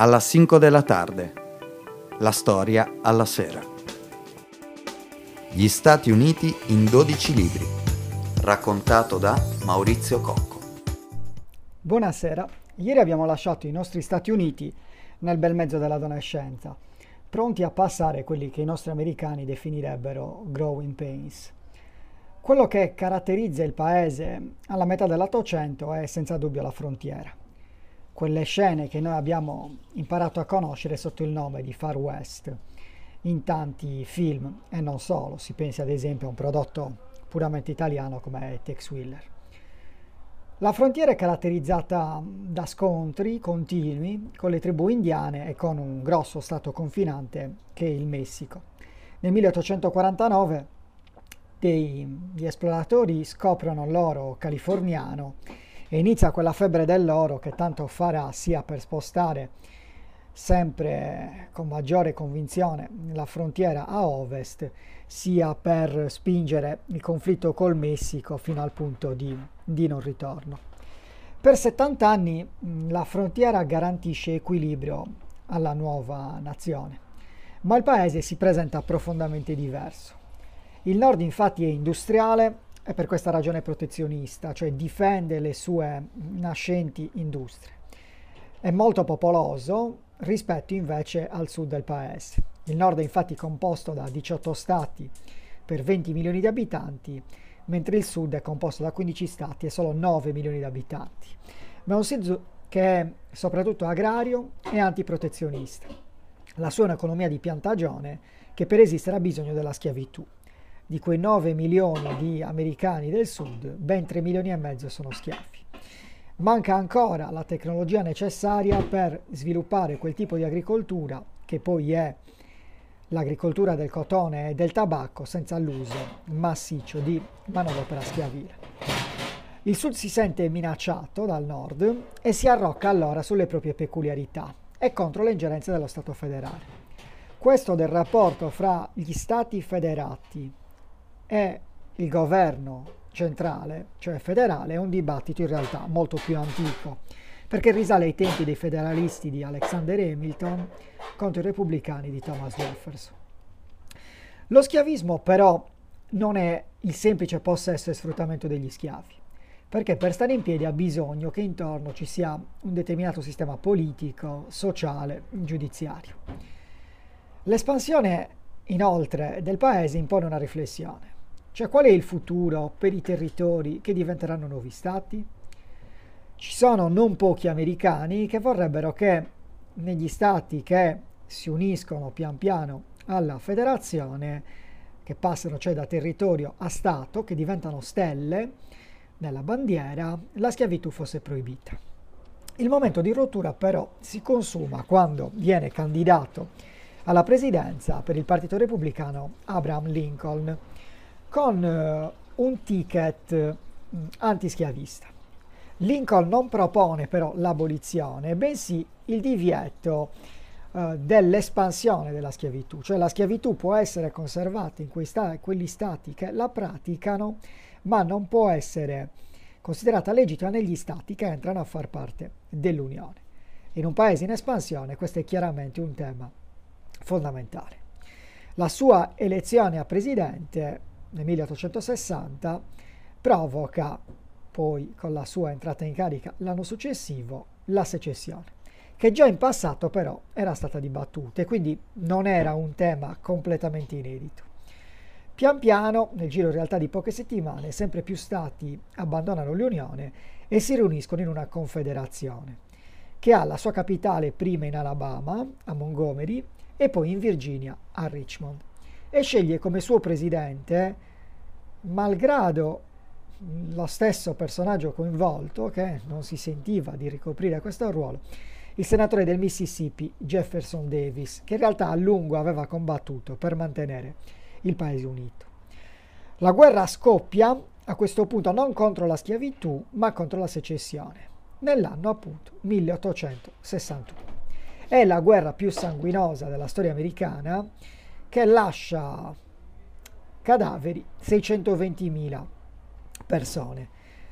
alla 5 della tarde. La storia alla sera. Gli Stati Uniti in 12 libri. Raccontato da Maurizio Cocco. Buonasera. Ieri abbiamo lasciato i nostri Stati Uniti nel bel mezzo dell'adolescenza, pronti a passare quelli che i nostri americani definirebbero growing pains. Quello che caratterizza il paese alla metà dell'Ottocento è senza dubbio la frontiera quelle scene che noi abbiamo imparato a conoscere sotto il nome di Far West in tanti film e non solo, si pensi ad esempio a un prodotto puramente italiano come Tex Wheeler. La frontiera è caratterizzata da scontri continui con le tribù indiane e con un grosso stato confinante che è il Messico. Nel 1849 degli esploratori scoprono l'oro californiano e inizia quella febbre dell'oro che tanto farà sia per spostare sempre con maggiore convinzione la frontiera a ovest, sia per spingere il conflitto col Messico fino al punto di, di non ritorno. Per 70 anni la frontiera garantisce equilibrio alla nuova nazione, ma il paese si presenta profondamente diverso. Il nord infatti è industriale, è per questa ragione protezionista, cioè difende le sue nascenti industrie. È molto popoloso rispetto invece al sud del paese. Il nord è infatti composto da 18 stati per 20 milioni di abitanti, mentre il sud è composto da 15 stati e solo 9 milioni di abitanti. Ma è un sud che è soprattutto agrario e antiprotezionista. La sua è un'economia di piantagione che per esistere ha bisogno della schiavitù di quei 9 milioni di americani del sud, ben 3 milioni e mezzo sono schiavi. Manca ancora la tecnologia necessaria per sviluppare quel tipo di agricoltura che poi è l'agricoltura del cotone e del tabacco senza l'uso massiccio di manodopera schiavile. Il sud si sente minacciato dal nord e si arrocca allora sulle proprie peculiarità e contro le ingerenze dello Stato federale. Questo del rapporto fra gli stati federati e il governo centrale, cioè federale, è un dibattito in realtà molto più antico, perché risale ai tempi dei federalisti di Alexander Hamilton contro i repubblicani di Thomas Jefferson. Lo schiavismo però non è il semplice possesso e sfruttamento degli schiavi, perché per stare in piedi ha bisogno che intorno ci sia un determinato sistema politico, sociale, giudiziario. L'espansione inoltre del paese impone una riflessione. Cioè qual è il futuro per i territori che diventeranno nuovi stati? Ci sono non pochi americani che vorrebbero che negli stati che si uniscono pian piano alla federazione, che passano cioè da territorio a stato, che diventano stelle nella bandiera, la schiavitù fosse proibita. Il momento di rottura però si consuma quando viene candidato alla presidenza per il Partito Repubblicano Abraham Lincoln con uh, un ticket uh, antischiavista. Lincoln non propone però l'abolizione, bensì il divieto uh, dell'espansione della schiavitù, cioè la schiavitù può essere conservata in sta- quegli stati che la praticano, ma non può essere considerata legittima negli stati che entrano a far parte dell'Unione. In un paese in espansione questo è chiaramente un tema fondamentale. La sua elezione a presidente nel 1860 provoca poi con la sua entrata in carica l'anno successivo la secessione, che già in passato però era stata dibattuta e quindi non era un tema completamente inedito. Pian piano, nel giro in realtà di poche settimane, sempre più stati abbandonano l'Unione e si riuniscono in una confederazione, che ha la sua capitale prima in Alabama, a Montgomery, e poi in Virginia, a Richmond e sceglie come suo presidente, malgrado lo stesso personaggio coinvolto, che non si sentiva di ricoprire questo ruolo, il senatore del Mississippi Jefferson Davis, che in realtà a lungo aveva combattuto per mantenere il paese unito. La guerra scoppia a questo punto non contro la schiavitù, ma contro la secessione, nell'anno appunto 1861. È la guerra più sanguinosa della storia americana che lascia cadaveri 620.000 persone,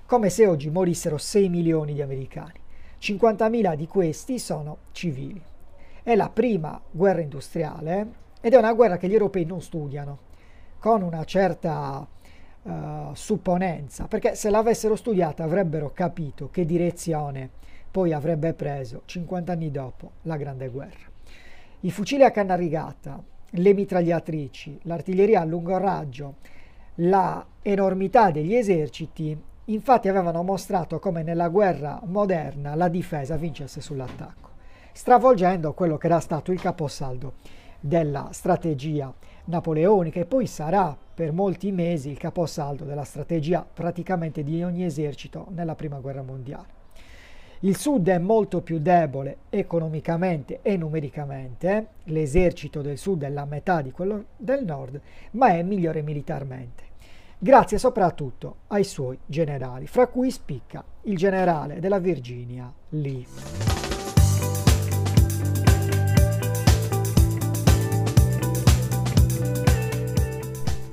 come se oggi morissero 6 milioni di americani. 50.000 di questi sono civili. è la prima guerra industriale ed è una guerra che gli europei non studiano con una certa uh, supponenza, perché se l'avessero studiata avrebbero capito che direzione poi avrebbe preso 50 anni dopo la Grande Guerra. I fucili a canna rigata, le mitragliatrici, l'artiglieria a lungo raggio, la enormità degli eserciti, infatti avevano mostrato come nella guerra moderna la difesa vincesse sull'attacco stravolgendo quello che era stato il caposaldo della strategia napoleonica e poi sarà per molti mesi il caposaldo della strategia praticamente di ogni esercito nella prima guerra mondiale. Il sud è molto più debole economicamente e numericamente, l'esercito del sud è la metà di quello del nord, ma è migliore militarmente, grazie soprattutto ai suoi generali, fra cui spicca il generale della Virginia Lee.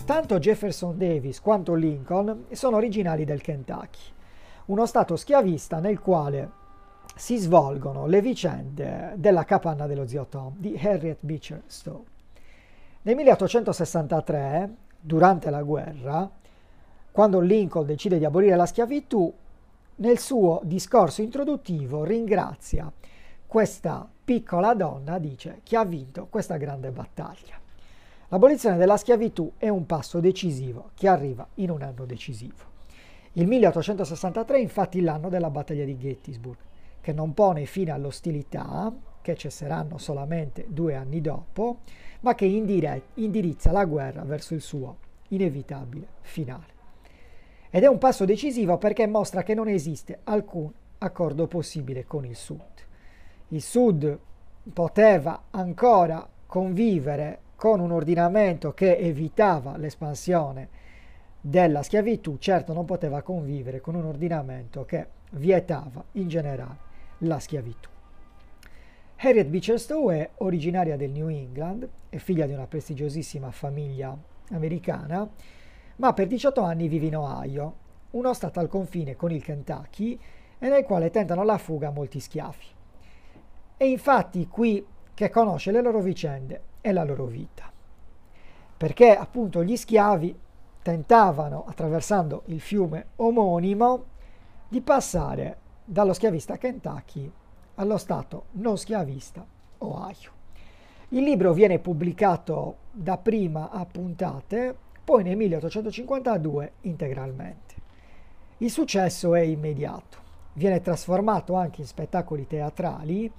Tanto Jefferson Davis quanto Lincoln sono originali del Kentucky, uno stato schiavista nel quale si svolgono le vicende della capanna dello zio Tom di Harriet Beecher Stowe. Nel 1863, durante la guerra, quando Lincoln decide di abolire la schiavitù, nel suo discorso introduttivo ringrazia questa piccola donna, dice, che ha vinto questa grande battaglia. L'abolizione della schiavitù è un passo decisivo che arriva in un anno decisivo. Il 1863 è infatti l'anno della battaglia di Gettysburg, che non pone fine alle ostilità, che cesseranno solamente due anni dopo, ma che indire- indirizza la guerra verso il suo inevitabile finale. Ed è un passo decisivo perché mostra che non esiste alcun accordo possibile con il Sud. Il Sud poteva ancora convivere con un ordinamento che evitava l'espansione della schiavitù, certo non poteva convivere con un ordinamento che vietava in generale la schiavitù. Harriet Beecher Stowe è originaria del New England, è figlia di una prestigiosissima famiglia americana, ma per 18 anni vive in Ohio, uno stato al confine con il Kentucky e nel quale tentano la fuga molti schiavi. È infatti qui che conosce le loro vicende e la loro vita. Perché appunto gli schiavi tentavano, attraversando il fiume omonimo, di passare dallo schiavista Kentucky allo stato non schiavista Ohio. Il libro viene pubblicato dapprima a puntate, poi nel 1852 integralmente. Il successo è immediato, viene trasformato anche in spettacoli teatrali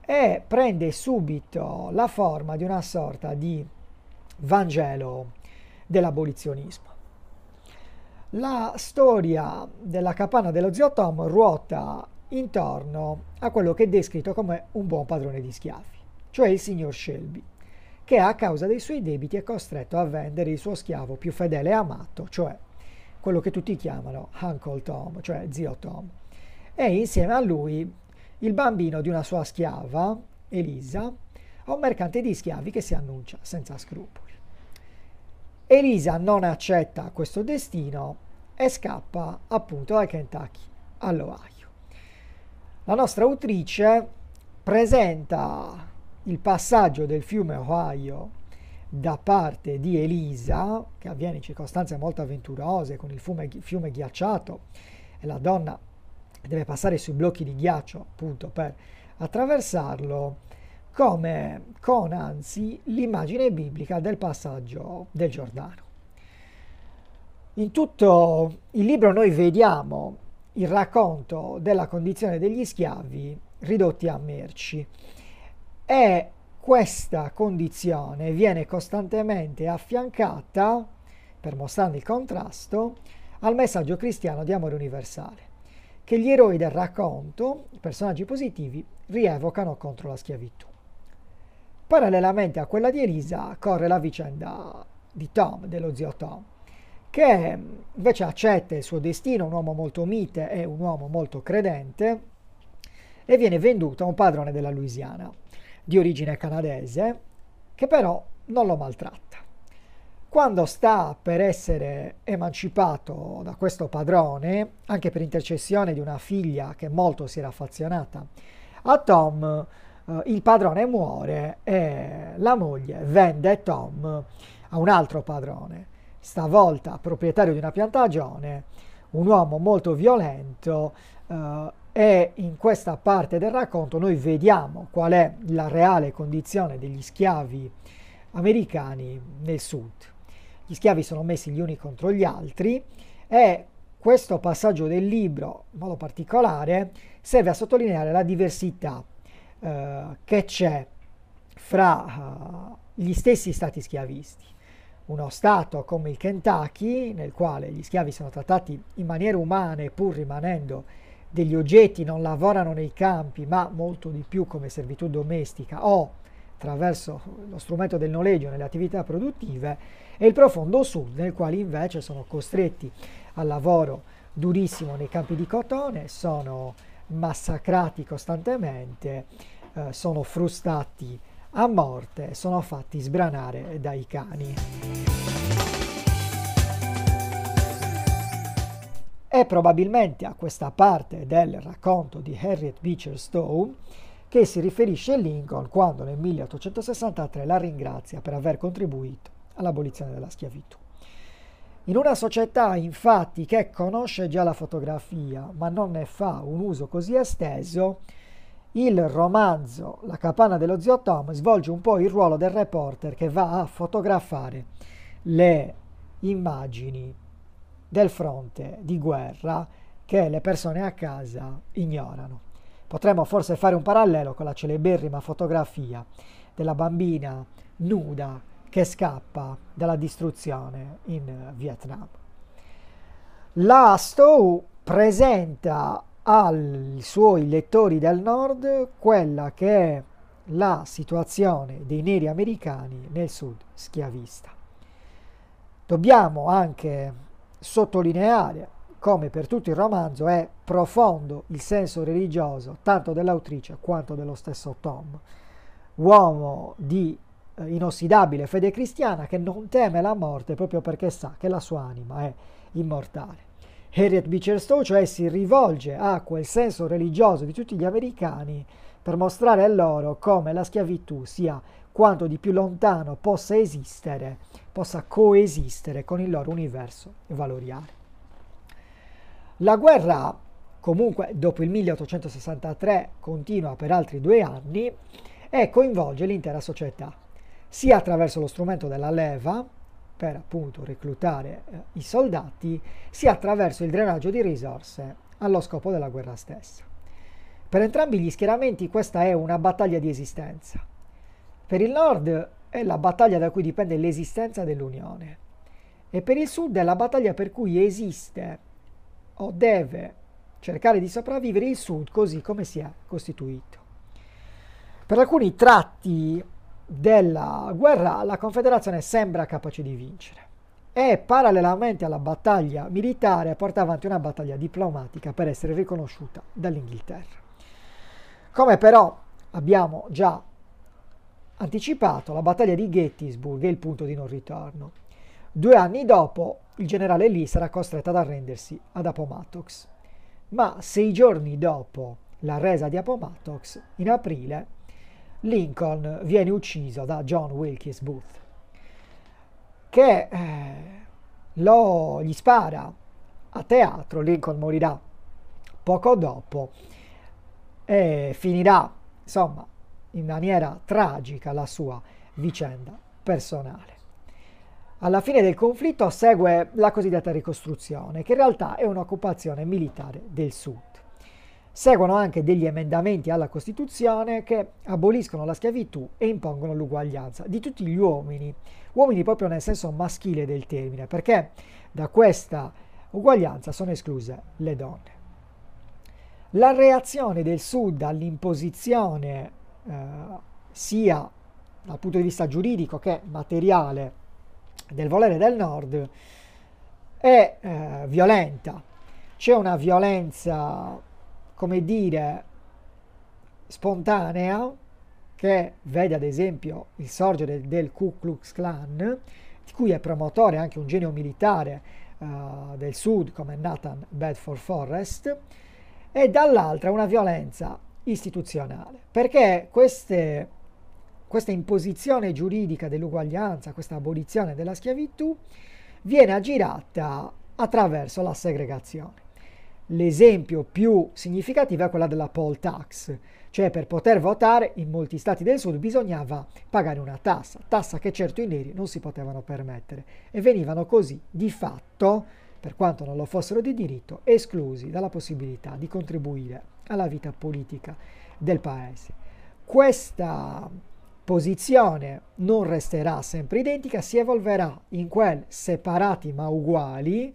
e prende subito la forma di una sorta di Vangelo dell'abolizionismo. La storia della capanna dello zio Tom ruota intorno a quello che è descritto come un buon padrone di schiavi, cioè il signor Shelby, che a causa dei suoi debiti è costretto a vendere il suo schiavo più fedele e amato, cioè quello che tutti chiamano Uncle Tom, cioè zio Tom, e insieme a lui il bambino di una sua schiava, Elisa, a un mercante di schiavi che si annuncia senza scrupoli. Elisa non accetta questo destino e scappa appunto dal Kentucky all'Ohio. La nostra autrice presenta il passaggio del fiume Ohio da parte di Elisa, che avviene in circostanze molto avventurose, con il fiume, fiume ghiacciato e la donna deve passare sui blocchi di ghiaccio appunto per attraversarlo come con anzi l'immagine biblica del passaggio del Giordano. In tutto il libro noi vediamo il racconto della condizione degli schiavi ridotti a merci e questa condizione viene costantemente affiancata, per mostrare il contrasto, al messaggio cristiano di amore universale che gli eroi del racconto, personaggi positivi, rievocano contro la schiavitù. Parallelamente a quella di Elisa corre la vicenda di Tom, dello zio Tom, che invece accetta il suo destino, un uomo molto mite e un uomo molto credente, e viene venduto a un padrone della Louisiana, di origine canadese, che però non lo maltratta. Quando sta per essere emancipato da questo padrone, anche per intercessione di una figlia che molto si era affezionata a Tom, uh, il padrone muore e la moglie vende Tom a un altro padrone, stavolta proprietario di una piantagione, un uomo molto violento uh, e in questa parte del racconto noi vediamo qual è la reale condizione degli schiavi americani nel sud. Gli schiavi sono messi gli uni contro gli altri e questo passaggio del libro, in modo particolare, serve a sottolineare la diversità eh, che c'è fra uh, gli stessi stati schiavisti. Uno stato come il Kentucky, nel quale gli schiavi sono trattati in maniera umana pur rimanendo degli oggetti, non lavorano nei campi, ma molto di più come servitù domestica o attraverso lo strumento del noleggio nelle attività produttive, e il profondo sud, nel quale invece sono costretti al lavoro durissimo nei campi di cotone, sono massacrati costantemente, eh, sono frustati a morte, sono fatti sbranare dai cani. È probabilmente a questa parte del racconto di Harriet Beecher Stowe che si riferisce Lincoln quando nel 1863 la ringrazia per aver contribuito all'abolizione della schiavitù. In una società infatti che conosce già la fotografia ma non ne fa un uso così esteso, il romanzo La capanna dello zio Tom svolge un po' il ruolo del reporter che va a fotografare le immagini del fronte di guerra che le persone a casa ignorano. Potremmo forse fare un parallelo con la celeberrima fotografia della bambina nuda che scappa dalla distruzione in Vietnam. La Stowe presenta ai suoi lettori del nord quella che è la situazione dei neri americani nel sud schiavista. Dobbiamo anche sottolineare come per tutto il romanzo è profondo il senso religioso tanto dell'autrice quanto dello stesso Tom, uomo di eh, inossidabile fede cristiana che non teme la morte proprio perché sa che la sua anima è immortale. Harriet Beecher Stowe cioè si rivolge a quel senso religioso di tutti gli americani per mostrare a loro come la schiavitù sia quanto di più lontano possa esistere, possa coesistere con il loro universo valoriale. La guerra comunque dopo il 1863 continua per altri due anni e coinvolge l'intera società sia attraverso lo strumento della leva, per appunto reclutare eh, i soldati, sia attraverso il drenaggio di risorse allo scopo della guerra stessa. Per entrambi gli schieramenti questa è una battaglia di esistenza. Per il nord è la battaglia da cui dipende l'esistenza dell'Unione e per il sud è la battaglia per cui esiste o deve cercare di sopravvivere il sud così come si è costituito. Per alcuni tratti della guerra la Confederazione sembra capace di vincere e parallelamente alla battaglia militare porta avanti una battaglia diplomatica per essere riconosciuta dall'Inghilterra. Come però abbiamo già anticipato, la battaglia di Gettysburg è il punto di non ritorno. Due anni dopo il generale Lee sarà costretto ad arrendersi ad Appomattox, ma sei giorni dopo la resa di Appomattox, in aprile, Lincoln viene ucciso da John Wilkes Booth, che eh, lo, gli spara a teatro. Lincoln morirà poco dopo e finirà, insomma, in maniera tragica la sua vicenda personale. Alla fine del conflitto segue la cosiddetta ricostruzione, che in realtà è un'occupazione militare del sud. Seguono anche degli emendamenti alla Costituzione che aboliscono la schiavitù e impongono l'uguaglianza di tutti gli uomini, uomini proprio nel senso maschile del termine, perché da questa uguaglianza sono escluse le donne. La reazione del Sud all'imposizione eh, sia dal punto di vista giuridico che materiale del volere del Nord è eh, violenta. C'è una violenza come dire, spontanea, che vede ad esempio il sorgere del Ku Klux Klan, di cui è promotore anche un genio militare uh, del sud come Nathan Bedford Forrest, e dall'altra una violenza istituzionale, perché queste, questa imposizione giuridica dell'uguaglianza, questa abolizione della schiavitù, viene aggirata attraverso la segregazione. L'esempio più significativo è quella della poll tax, cioè per poter votare in molti stati del sud bisognava pagare una tassa, tassa che certo i neri non si potevano permettere e venivano così di fatto, per quanto non lo fossero di diritto, esclusi dalla possibilità di contribuire alla vita politica del paese. Questa posizione non resterà sempre identica, si evolverà in quel separati ma uguali,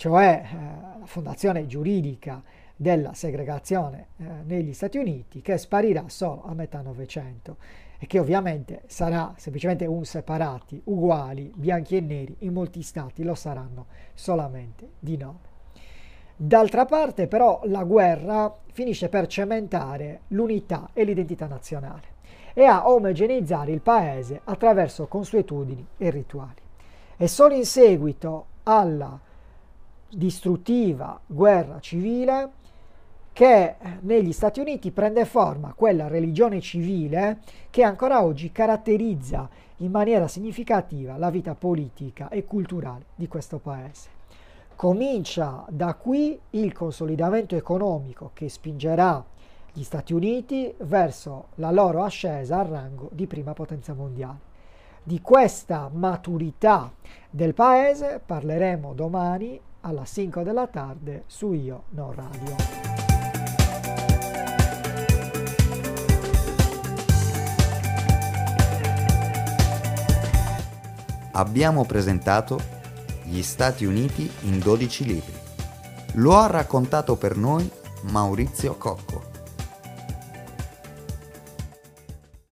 cioè eh, la fondazione giuridica della segregazione eh, negli Stati Uniti, che sparirà solo a metà Novecento e che ovviamente sarà semplicemente un separati, uguali, bianchi e neri, in molti stati lo saranno solamente di nome. D'altra parte però la guerra finisce per cementare l'unità e l'identità nazionale e a omogeneizzare il paese attraverso consuetudini e rituali. E solo in seguito alla distruttiva guerra civile che negli Stati Uniti prende forma quella religione civile che ancora oggi caratterizza in maniera significativa la vita politica e culturale di questo paese. Comincia da qui il consolidamento economico che spingerà gli Stati Uniti verso la loro ascesa al rango di prima potenza mondiale. Di questa maturità del paese parleremo domani alla 5 della tarde su Io Non Radio. Abbiamo presentato Gli Stati Uniti in 12 libri. Lo ha raccontato per noi Maurizio Cocco.